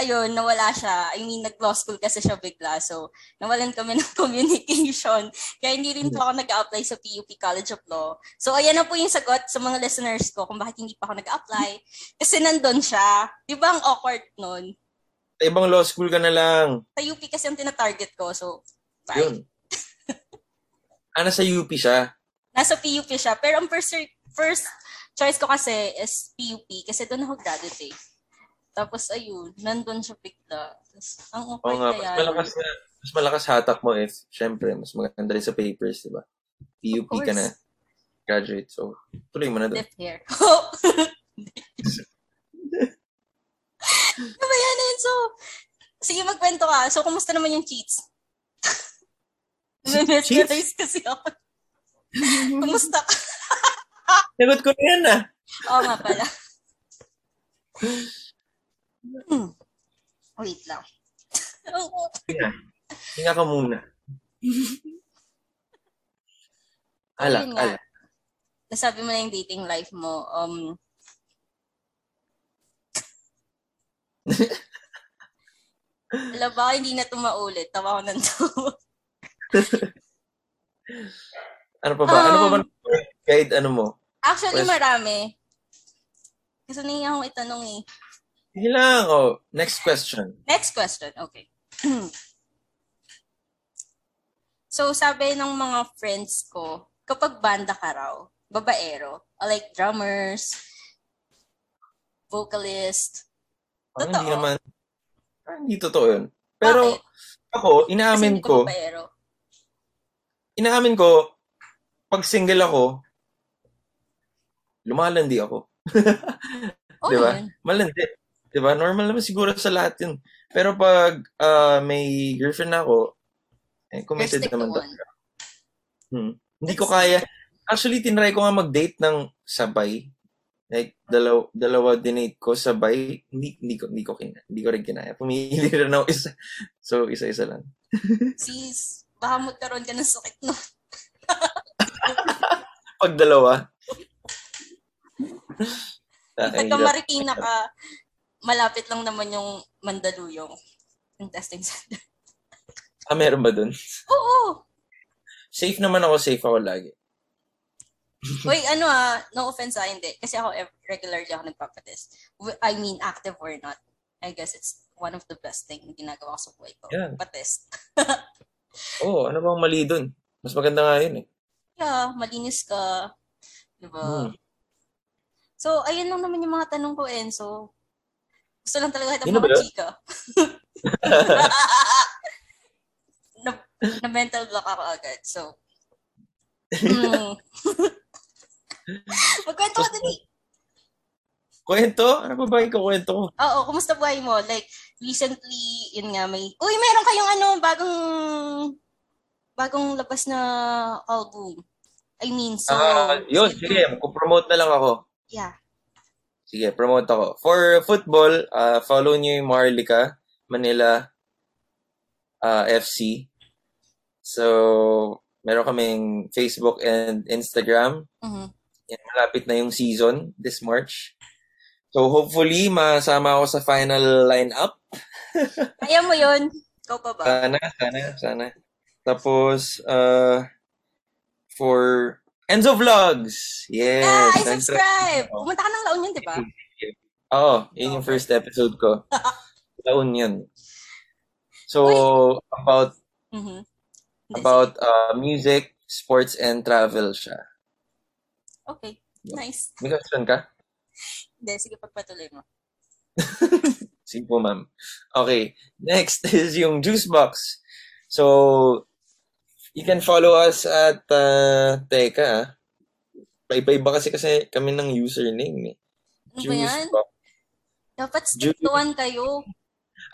ayun, nawala siya. I mean, nag-law school kasi siya bigla. So, nawalan kami ng communication. Kaya hindi rin po ako nag-apply sa PUP College of Law. So, ayan na po yung sagot sa mga listeners ko kung bakit hindi pa ako nag-apply. Kasi nandun siya. Di ba ang awkward nun? sa ibang law school ka na lang. Sa UP kasi ang tinatarget ko. So, bye. Yun. Ah, nasa UP siya. Nasa PUP siya. Pero ang first, first choice ko kasi is PUP kasi doon ako graduate eh. Tapos ayun, nandun siya bigla. Tapos, ang Oo awkward nga, kaya. mas malakas na, mas malakas hatak mo if, syempre, mas maganda rin sa papers, di ba? PUP ka na, graduate. So, tuloy mo na doon. Left hair. ano ba yan, Enzo? Sige, magkwento ka. So, kumusta naman yung cheats? Mesmerize kasi ako. kumusta? Sagot ko na yan ah. Oo nga pala. Hmm. Wait lang. Hinga. Hinga ka muna. Alak, Ayun nga. alak. Nasabi mo na yung dating life mo. Um, Alam ba, hindi na ito maulit. Tawa ko ng tawa. Ano pa ba? ano pa ba? Guide, ano mo? Actually, Question. marami. Kasi nahiya akong itanong eh. Sige lang. Oh, next question. Next question. Okay. so, sabi ng mga friends ko, kapag banda ka raw, babaero, like drummers, vocalist, Parang Totoo. hindi naman. Parang hindi totoo yun. Pero Bakit? ako, kasi inaamin hindi ko, ka babaero. inaamin ko, pag single ako, lumalandi ako. Oo Di ba? Malandi. Di ba? Normal naman siguro sa lahat yun. Pero pag ah, may girlfriend na ako, Eh, committed to naman one. talaga. Hmm. Hindi ko kaya. Actually, tinry ko nga mag-date ng sabay. Like, dalaw, dalawa dinate ko sabay. Hindi, hindi ko, hindi ko, kina, hindi ko rin kinaya. Pumili rin ako isa. So, isa-isa lang. Sis, baka magkaroon ka ng sakit no. Pag dalawa. Pagka Marikina ka, malapit lang naman yung Mandaluyong. Yung testing center. Ah, meron ba dun? Oo. Safe naman ako, safe ako lagi. Uy, ano ah, no offense ah, hindi. Kasi ako regularly ako nagpapatest. I mean, active or not. I guess it's one of the best thing na ginagawa ko sa buhay ko. Yeah. Patest. Oo, oh, ano bang mali dun? Mas maganda nga yun eh. Yeah, malinis ka. Diba? Hmm. So, ayun lang naman yung mga tanong ko, Enzo. Gusto lang talaga kita mga chika. na, na mental block ako agad. So, mm. Magkwento ka dali. Kwento? Ano ba ba yung kukwento ko? Oo, kumusta buhay mo? Like, recently, yun nga, may... Uy, meron kayong ano, bagong... Bagong labas na album. I mean, so... Ah, yun, sige, magpo-promote na lang ako. Yeah. Sige, promote ako. For football, uh, follow niyo yung Marlica Manila uh, FC. So, meron kaming Facebook and Instagram. Mhm. Yan, malapit na yung season this March. So, hopefully, masama ako sa final lineup. Kaya mo yun. Ikaw pa ba? Sana, sana, sana. Tapos, uh, for Enzo Vlogs. Yes. nag-try- subscribe! Oo. Pumunta ka ng La Union, di ba? Oo, yun yung first episode ko. Taon yun. So, about Mhm. Hindi, about uh, music, sports, and travel siya. Okay. Nice. May question ka? Hindi, sige, pagpatuloy mo. Sige po, ma'am. Okay. Next is yung Juice Box. So, you can follow us at, uh, teka, ah. Paiba-iba kasi kasi kami ng username eh. Ano ba yan? Dapat stick to one kayo.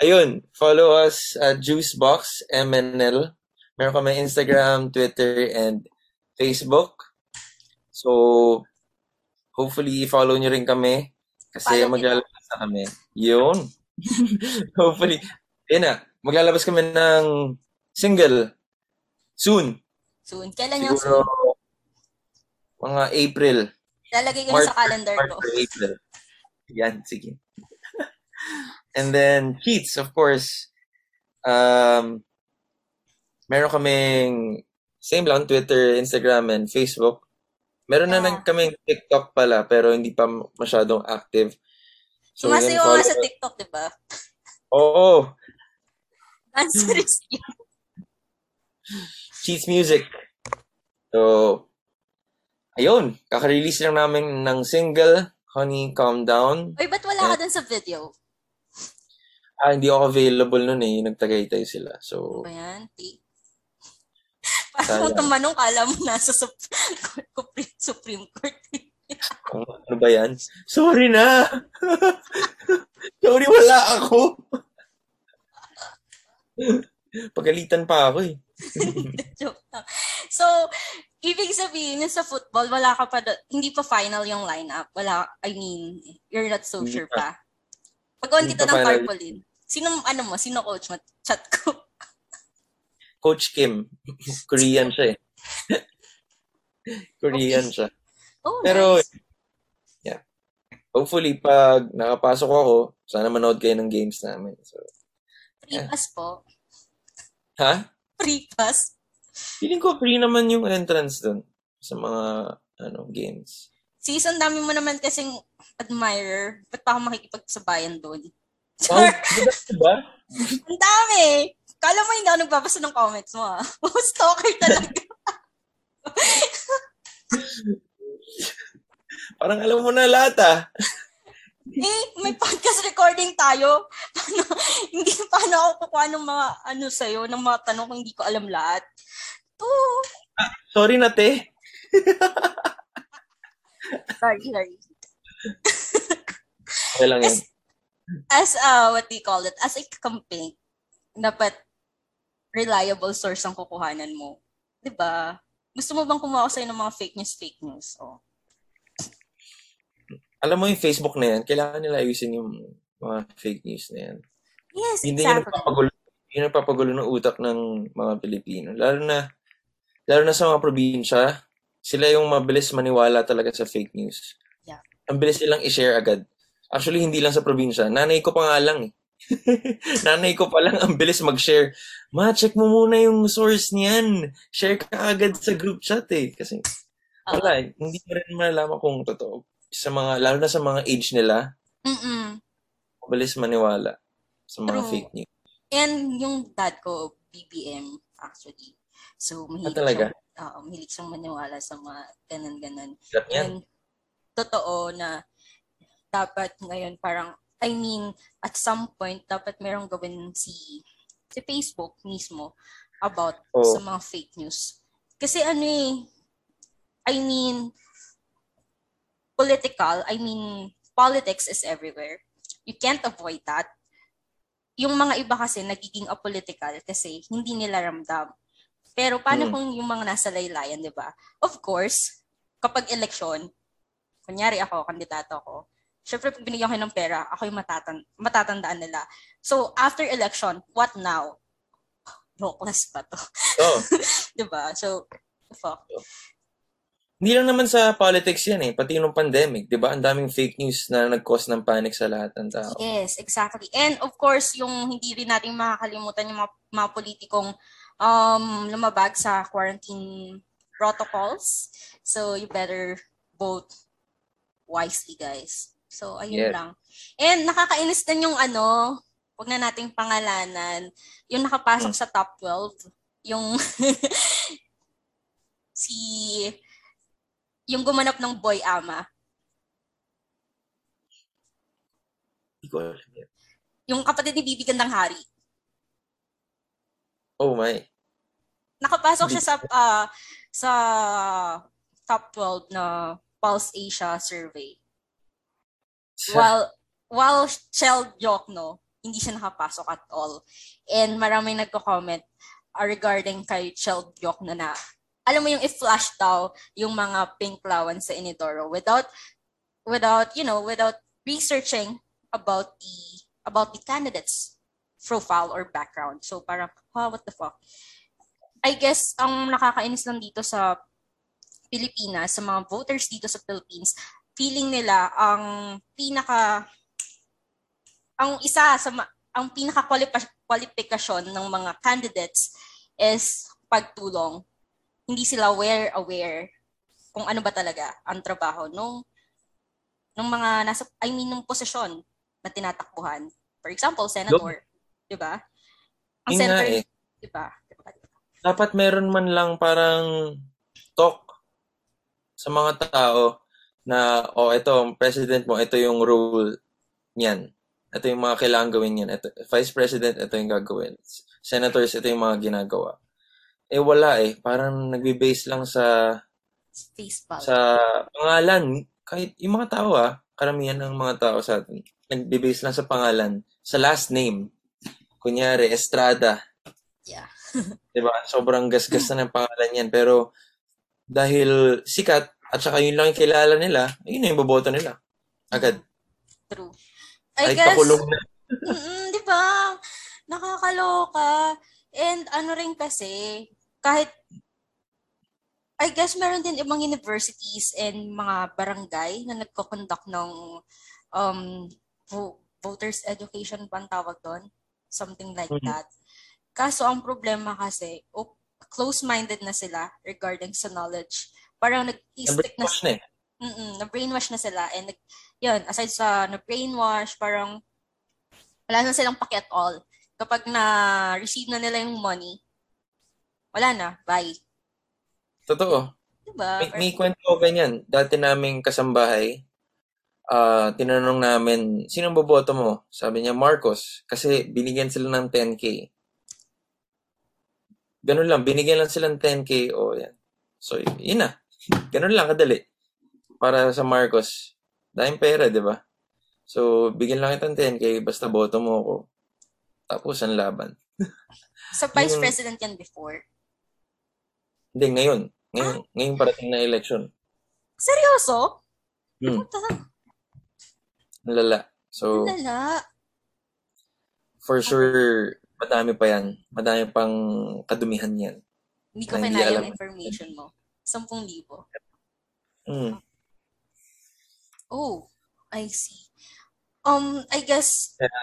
Ayun, follow us at Juicebox MNL. Meron kami Instagram, Twitter, and Facebook. So, hopefully, follow nyo rin kami. Kasi Follow maglalabas na kami. Yun. hopefully. Yun na. Maglalabas kami ng single. Soon. Soon. Kailan yung Siguro, soon? mga April. Lalagay ko na sa calendar March ko. or April. Yan, sige. And then, cheats, of course. Um, meron kaming, same lang, Twitter, Instagram, and Facebook. Meron na Yeah. lang kaming TikTok pala, pero hindi pa masyadong active. So, can Sumasayaw nga follow- sa TikTok, di ba? Oo, Dancerist yun. Cheats Music. So, ayun, kaka-release lang namin ng single, Honey, Calm Down. Uy, ba't wala ka dun sa video? Ah, hindi ako available nun eh. Nagtagaytay sila. Ano So, ba yan? Parang Sayang. tumanong, kala mo nasa Sup- Supreme, Supreme Court. ano, ano ba yan? Sorry na! Sorry, wala ako! Pagalitan pa ako eh. Joke lang. So, ibig sabihin yun sa football, wala ka pa, do- hindi pa final yung lineup. Wala, I mean, you're not so Hindi sure pa. pa. Pag-on Hindi kita pa ng tarpaulin. Sino, ano mo, sino coach mo? Chat ko. Coach Kim. Korean siya eh. Korean siya. Oh, Pero, nice. yeah. Hopefully, pag nakapasok ako, sana manood kayo ng games namin. So, yeah. pass po. ha? Free pass. Feeling ko free naman yung entrance dun sa mga ano games. Season, dami mo naman kasing admirer. Ba't pa ako makikipagsabayan doon? Wow, Char! diba? Ang dami! Kala mo hindi ako nagbabasa ng comments mo ah. Stalker talaga. Parang alam mo na lahat ah. Eh, may podcast recording tayo. Paano, hindi paano ako kukuha ng mga ano sa'yo, ng mga tanong kung hindi ko alam lahat. To, Sorry na te. sorry, sorry. Okay lang. As, as uh, what do you call it? As a campaign, dapat reliable source ang kukuhanan mo. 'Di ba? Gusto mo bang kumuha sa'yo ng mga fake news, fake news? Oh. Alam mo yung Facebook na yan, kailangan nila ayusin yung mga fake news na yan. Yes, Hindi exactly. nagpapagulo, yun nagpapagulo ng utak ng mga Pilipino. Lalo na, lalo na sa mga probinsya, sila yung mabilis maniwala talaga sa fake news. Yeah. Ang bilis nilang i-share agad. Actually, hindi lang sa probinsya. Nanay ko pa nga lang eh. Nanay ko pa lang ang bilis mag-share. Ma, check mo muna yung source niyan. Share ka agad sa group chat eh. Kasi wala eh. Hindi mo rin malalaman kung totoo. Sa mga, lalo na sa mga age nila, Mm-mm. mabilis maniwala sa mga True. fake news. And yung dad ko, BBM, actually. So, mahilig Ah, talaga? siyang, oo, mahilig siyang maniwala sa mga yan. And totoo na dapat ngayon parang, I mean, at some point, dapat merong gawin si, si Facebook mismo about Oo. sa mga fake news. Kasi ano eh, I mean, political, I mean, politics is everywhere. You can't avoid that. Yung mga iba kasi nagiging apolitical kasi hindi nila ramdam. Pero paano Mm. kung yung mga nasa laylayan, di ba? Of course, kapag eleksyon, kunyari ako, kandidato ako, syempre pag binigyan ko ng pera, ako yung matatan matatandaan nila. So, after election, what now? Hopeless pa to. Oo. di ba? So, fuck. Hindi lang naman sa politics yan eh. Pati nung pandemic, di ba? Ang daming fake news na nag-cause ng panic sa lahat ng tao. Yes, exactly. And of course, yung hindi rin natin makakalimutan yung mga, mga politikong um, lumabag sa quarantine protocols. So, you better vote wisely, guys. So, ayun Yes. lang. And nakakainis din yung ano, wag na nating pangalanan, yung nakapasok sa top 12, yung si yung gumanap ng boy ama. Hindi ko alam. Yung kapatid ni Bibi Gandang Hari. Oh my. nakapasok siya sa ah, sa top 12 na Pulse Asia survey. While while Chel Jokno, hindi siya nakapasok at all. And maraming nagko-comment ah, regarding kay Chel Jokno na alam mo yung i-flash daw yung mga pink lawan sa Inidoro without without you know without researching about the about the candidates profile or background. So parang, huh, what the fuck? I guess ang nakakainis lang dito sa Pilipinas, sa mga voters dito sa Philippines, feeling nila ang pinaka ang isa sa ang pinaka kwalifikasyon ng mga candidates is pagtulong. Hindi sila aware aware kung ano ba talaga ang trabaho nung nung mga nasa I mean nung posisyon na tinatakbuhan. For example, senator, 'di ba? Ang nga senator, eh. 'di ba? Dapat meron man lang parang talk sa mga tao na, oh, ito, ang president mo, ito yung rule niyan. Ito yung mga kailangan gawin niyan. Ito, vice president, ito yung gagawin. Senators, ito yung mga ginagawa. Eh, wala eh. Parang nagbe-base lang sa Face sa pangalan. Kahit yung mga tao ah, karamihan ng mga tao sa atin, nagbe-base lang sa pangalan. Sa last name. Kunyari, Estrada. Yeah. 'Di ba? Sobrang gasgas na ng pangalan yan. Pero dahil sikat at saka yun lang yung kilala nila, yun na yung boboto nila. Agad. True. I Kahit guess, pakulong na. mm di ba? Nakakaloka. And ano rin kasi, kahit, I guess meron din ibang universities and mga barangay na nagko-conduct ng um, vo- voters education pa tawag doon. Something like Mhm. that. Kaso ang problema kasi, oh, close-minded na sila regarding sa knowledge. Parang nag-stick na na eh. na-brainwash na sila and nag, yun, aside sa na-brainwash, parang wala na silang paki at all. Kapag na-receive na nila yung money, wala na, bye. Totoo. Diba? May, may kwento ko ganyan. Dati naming kasambahay, ah tinanong namin, sinong boboto mo? Sabi niya, Marcos. Kasi binigyan sila ng 10K. Ganun lang, binigyan lang sila ng 10K. O, yan. So, yun na. Ganun lang, kadali. Para sa Marcos. Dahil pera, di ba? So, bigyan lang itong 10K, basta boto mo ako. Tapos, ang laban. Sa vice Yung- president yan before. Hindi, ngayon. Ngayon, ngayon parating na election. Seryoso? Hmm, ang lala. So, lala. for sure, madami pa yan. Madami pang kadumihan yan. Hindi ko kinaya yung information mo. 10,000. Hmm. Oh, I see. Um, I guess, Kaya,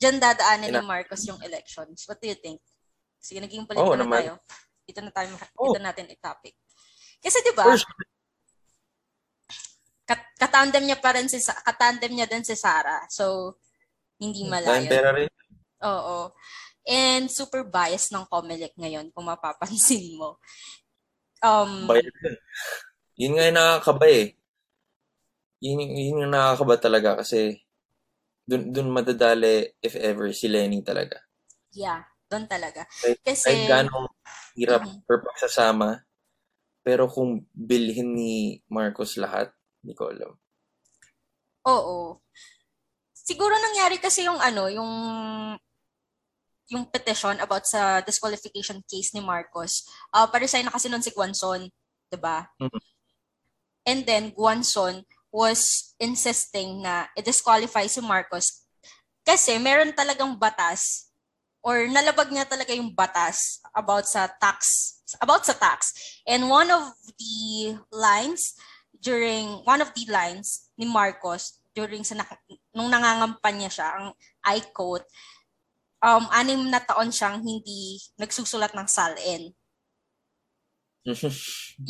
dyan dadaanin Ina- ni Marcos yung elections. What do you think? Sige, naging politiko na naman. tayo. Dito na tayo, dito natin i-topic. Kasi 'di ba, kat- katandem niya pa rin si Sa- katandem niya din si Sarah. So hindi Dahil malayo. rin. Oo. And super biased ng Comelec ngayon kung mapapansin mo. Um, Bayad yun. Yun nga yung nakakaba eh. Yun, yun yung nakakaba talaga kasi dun, dun madadali if ever si Lenny talaga. yeah, doon talaga. Kasi kahit ganong hirap Mhm. per pagsasama, pero kung bilhin ni Marcos lahat, hindi ko alam. Oo. Siguro nangyari kasi yung ano, yung yung petition about sa disqualification case ni Marcos. Uh, pa-resign na kasi nun si Guanzon, 'di ba? Mhm. And then Guanzon was insisting na i-disqualify si Marcos kasi meron talagang batas or nalabag niya talaga yung batas about sa tax about sa tax. And one of the lines during one of the lines ni Marcos during sa nung nangangampanya siya, ang I quote, um, anim na taon siyang hindi nagsusulat ng salin.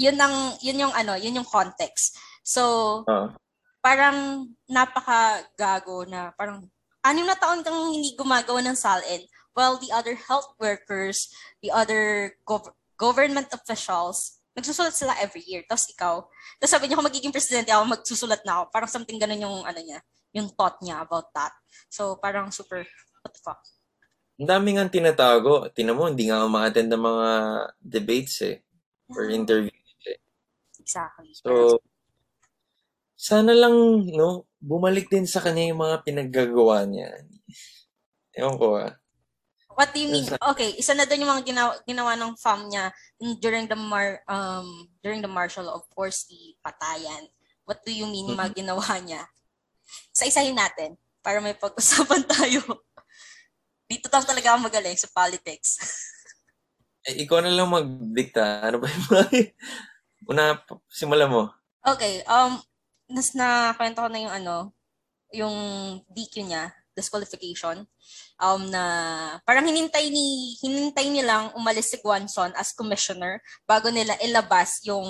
Yun ang yun yung ano, yun yung context. So, Ah, parang napaka-gago na parang anim na taon kang hindi gumagawa ng salin while the other health workers, the other gov- government officials, nagsusulat sila every year. Tapos ikaw, tapos sabi niya kung magiging presidente ako, magsusulat na ako. Parang something ganun yung ano niya, yung thought niya about that. So parang super, what the fuck? ang dami nga tinatago. Tinan mo, hindi nga ma-attend ng mga debates eh. Or interviews eh. Exactly. So, sana lang, no, bumalik din sa kanya yung mga pinaggagawa niya. Ewan ko ah. What do you mean? Okay, isa na doon yung mga ginawa, ginawa ng fam niya during the mar um during the martial of course the patayan. What do you mean yung mga ginawa niya? Isa-isahin natin para may pag-usapan tayo. Dito lang talaga ako magaling sa politics. Eh, ikaw na lang magdikta. Ano ba yung mga... Una, simula mo. Okay, um nas na kwento ko na yung ano, yung DQ niya, disqualification. Um na parang hinintay ni hinintay nilang umalis si Guanzon as commissioner bago nila ilabas yung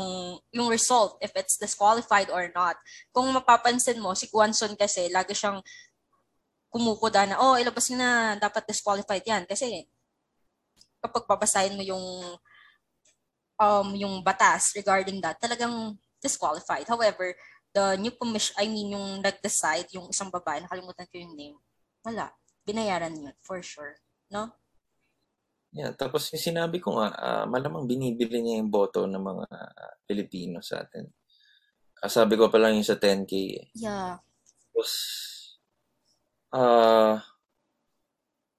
yung result if it's disqualified or not. Kung mapapansin mo si Guanzon kasi lagi siyang kumukuda na oh ilabas na dapat disqualified yan kasi kapag babasahin mo yung um yung batas regarding that talagang disqualified. However, the new commission, I mean, yung nag-decide, yung isang babae, nakalimutan ko yung name, wala. Binayaran yun, for sure. No? Yeah, tapos yung sinabi ko nga, ah, malamang binibili niya yung boto ng mga Pilipino sa atin. Ah, sabi ko pa lang yung sa 10K eh. Yeah. Tapos, ah,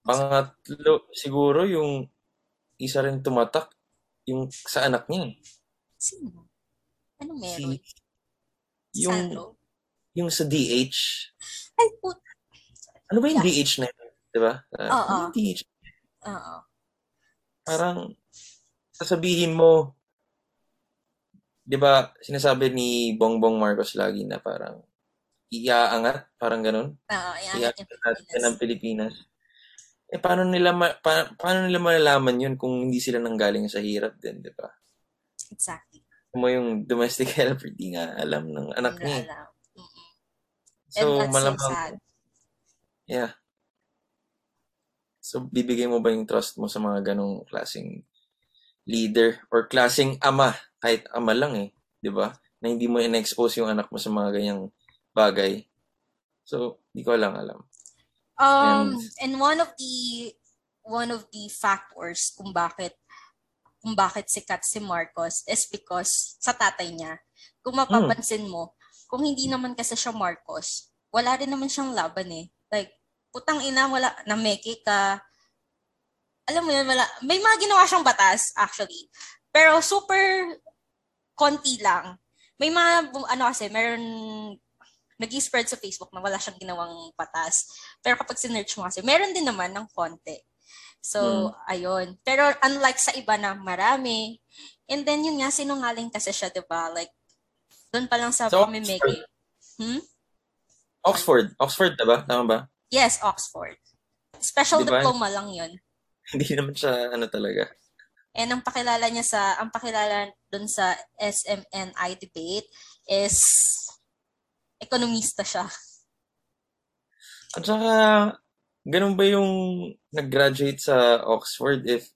pangatlo, siguro yung isa rin tumatak, yung sa anak niya. Sino? Ano Si, meron? yung, Sandro? yung sa DH. Ay, put. Ano ba yung Yeah. DH na yun? Diba? Ah, Oo. ano yung DH? Oo. Parang, sasabihin mo, di ba, sinasabi ni Bongbong Marcos lagi na parang, iaangat, parang ganun. Oo. Iaangat natin ang Pilipinas. Eh, paano nila, ma- pa- paano nila malalaman yun kung hindi sila nanggaling sa hirap din, di ba? Exactly. Mo yung domestic helper, di nga alam ng anak Hindi niya. alam. Mm-mm. So, And that's so malamang, sad. Yeah. So, bibigay mo ba yung trust mo sa mga ganong klaseng leader or klaseng ama, kahit ama lang eh, di ba? Na hindi mo in-expose yung anak mo sa mga ganyang bagay. So, di ko lang alam. Um, And- and one of the one of the factors kung bakit kung bakit sikat si Marcos is because sa tatay niya. Kung mapapansin mo, kung hindi naman kasi siya Marcos, wala rin naman siyang laban eh. Like, putang ina, wala, nameke ka, alam mo yun, wala, may mga ginawa siyang batas, actually. Pero super konti lang. May mga, ano kasi, meron, nag spread sa Facebook na wala siyang ginawang batas. Pero kapag sinerch mo kasi, meron din naman ng konti. So, hmm. ayun. Pero unlike sa iba na marami, and then yun nga, sinungaling kasi siya, di ba? Like, doon pa lang sa so, pamimiki. Hmm? Oxford. Oxford, diba? Tama ba? Yes, Oxford. Special diba? diploma lang yun. Hindi naman siya ano talaga. And ang pakilala niya sa, ang pakilala dun sa SMNI debate is ekonomista siya. At saka, ganun ba yung nag-graduate sa Oxford if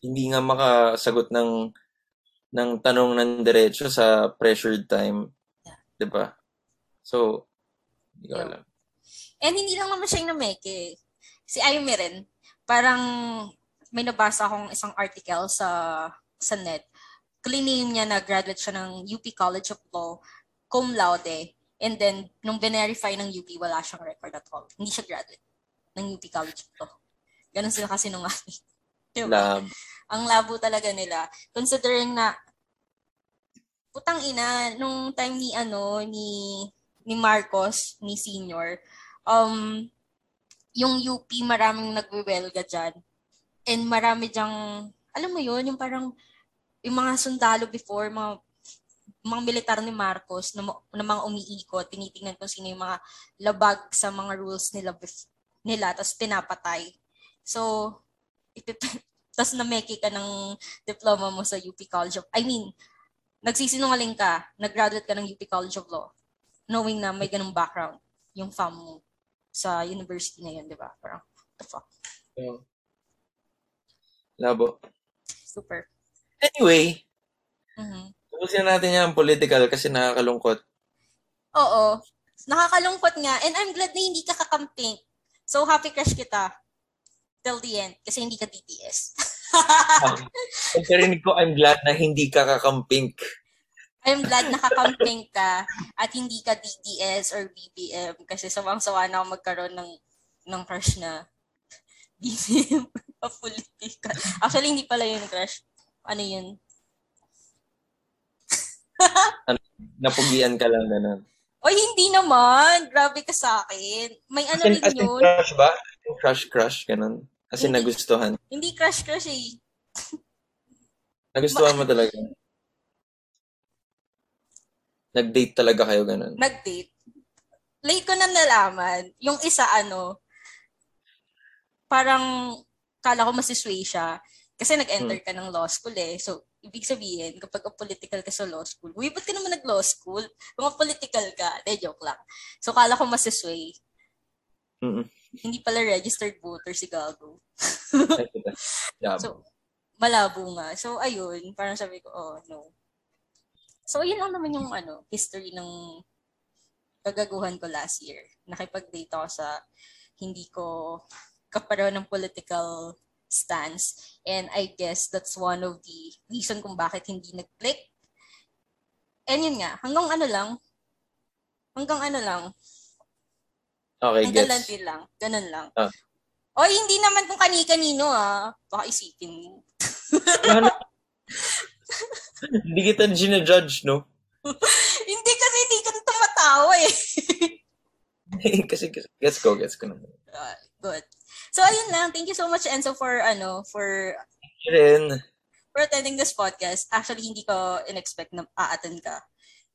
hindi nga makasagot ng ng tanong ng diretso sa pressured time? Yeah. 'Di ba? So, hindi ko alam. And hindi lang naman siya yung nameke. Si Ayumi rin, parang may nabasa akong isang article sa sa net. Claim niya na graduate siya ng UP College of Law, cum laude. And then, nung verify ng UP, wala siyang record at all. Hindi siya graduate ng UP College of Law. Ganun sila kasi nung diba? Lab. Ang labo talaga nila. Considering na, putang ina, nung time ni, ano, ni, ni Marcos, ni senior, um, yung UP maraming nagwewelga dyan. And marami dyang, alam mo yun, yung parang, yung mga sundalo before, mga mga militar ni Marcos na, na mga umiikot, tinitingnan kung sino yung mga labag sa mga rules nila nila, tapos pinapatay. So, tapos nameki ka ng diploma mo sa UP College of, I mean, nagsisinungaling ka, nag-graduate ka ng UP College of Law, knowing na may ganung background yung fam mo sa university na yun, di ba? Parang, what the fuck? Yeah. Labo. Super. Anyway, mm-hmm. tapusin natin yung political kasi nakakalungkot. Oo. Nakakalungkot nga. And I'm glad na hindi ka kakamping. So, happy crush kita. Till the end. Kasi hindi ka DTS. um, Ang ko, I'm glad na hindi ka kakamping. I'm glad nakakamping ka at hindi ka DDS or BBM kasi sawang-sawa na ako magkaroon ng ng crush na BBM o politika. Actually, hindi pala yun crush. Ano yun? ano, napugian ka lang ganun. Oy, hindi naman. Grabe ka sa akin. May ano rin as yun. crush ba? Crush, crush, ganun. Kasi hindi, nagustuhan. Hindi crush, crush eh. nagustuhan mo talaga. Nag-date talaga kayo ganun? Nag-date. Late ko na nalaman. Yung isa ano, parang kala ko masisway siya. Kasi nag-enter hmm. ka ng law school eh. So, ibig sabihin, kapag political ka sa law school, uy, ba't ka naman nag-law school? Kung political ka, de, joke lang. So, kala ko masisway. Mm-mm. Hindi pala registered voter si Gago. So, malabo nga. So, ayun, parang sabi ko, oh, no. So, yun lang naman yung ano, history ng kagaguhan ko last year. Nakipag-date ako sa hindi ko kapareho ng political stance. And I guess that's one of the reason kung bakit hindi nag-click. And yun nga, hanggang ano lang, hanggang ano lang, Okay, hanggang gets. din lang. Ganun lang. Ah. O, hindi naman kung kani-kanino ah. Baka isipin mo. hindi kita ginajudge, no? hindi kasi hindi ka tumatawa eh. kasi, gets ko, gets ko naman. Uh, good. So, ayun lang. Thank you so much, Enzo, for, ano, for... Rin. For attending this podcast. Actually, hindi ko in-expect na a-attend ka.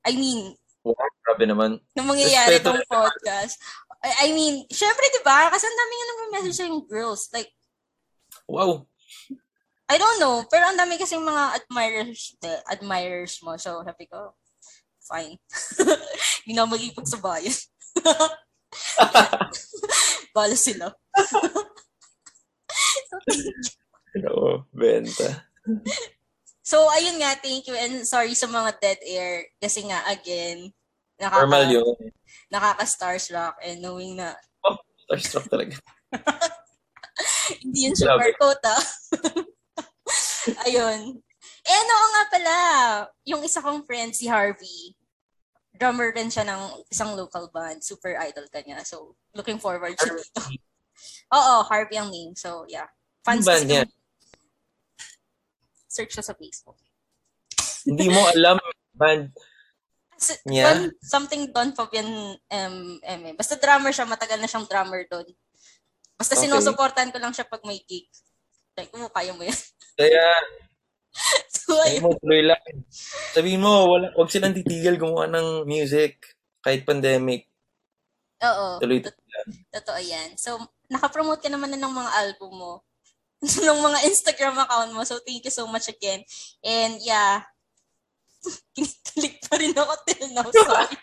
I mean... Wow, grabe naman. Nung mangyayari itong podcast. I, mean, syempre, di ba? Kasi ang dami nga nag-message sa yung girls. Like, wow. I don't know, pero ang dami kasing mga admirers, de, admirers mo. So, happy ko, fine. Hindi na mag-ipagsabayan. Bala sila. so, Oo, benta. So, ayun nga, thank you. And sorry sa mga dead air. Kasi nga, again, nakaka, Normal yun. Nakaka-starstruck and knowing na... Oh, starstruck talaga. Hindi yun super quote, ah. Ayun. Eh, no, nga pala. Yung isa kong friend, si Harvey, drummer rin siya ng isang local band. Super idol ka niya. So, looking forward siya dito. Oo, Harvey ang name. So, yeah. Ano ba niya? Search siya sa Facebook. Hindi mo alam band niya? Don, something Don Fabian um, M. Basta drummer siya, matagal na siyang drummer doon. Basta Okay. sinusuportahan ko lang siya pag may gig. Like, mo, kaya mo yan. Kaya, so, ayun. mo, tuloy lang. Sabihin mo, wala, huwag silang titigil gumawa ng music kahit pandemic. Oo. Tuloy Tot- Totoo yan. So, nakapromote ka naman na ng mga album mo. ng mga Instagram account mo. So, thank you so much again. And yeah, kinikilig pa rin ako till now. Sorry.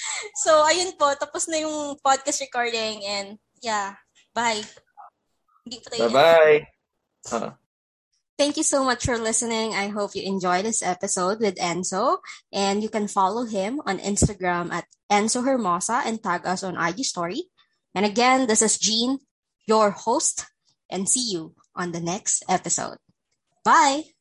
so, ayun po. Tapos na yung podcast recording. And yeah, bye. Hindi pa tayo. Bye-bye. Ah. Thank you so much for listening. I hope you enjoyed this episode with Enzo. And you can follow him on Instagram at Enzo Hermosa and tag us on IG Story. And again, this is Jean, your host, and see you on the next episode. Bye!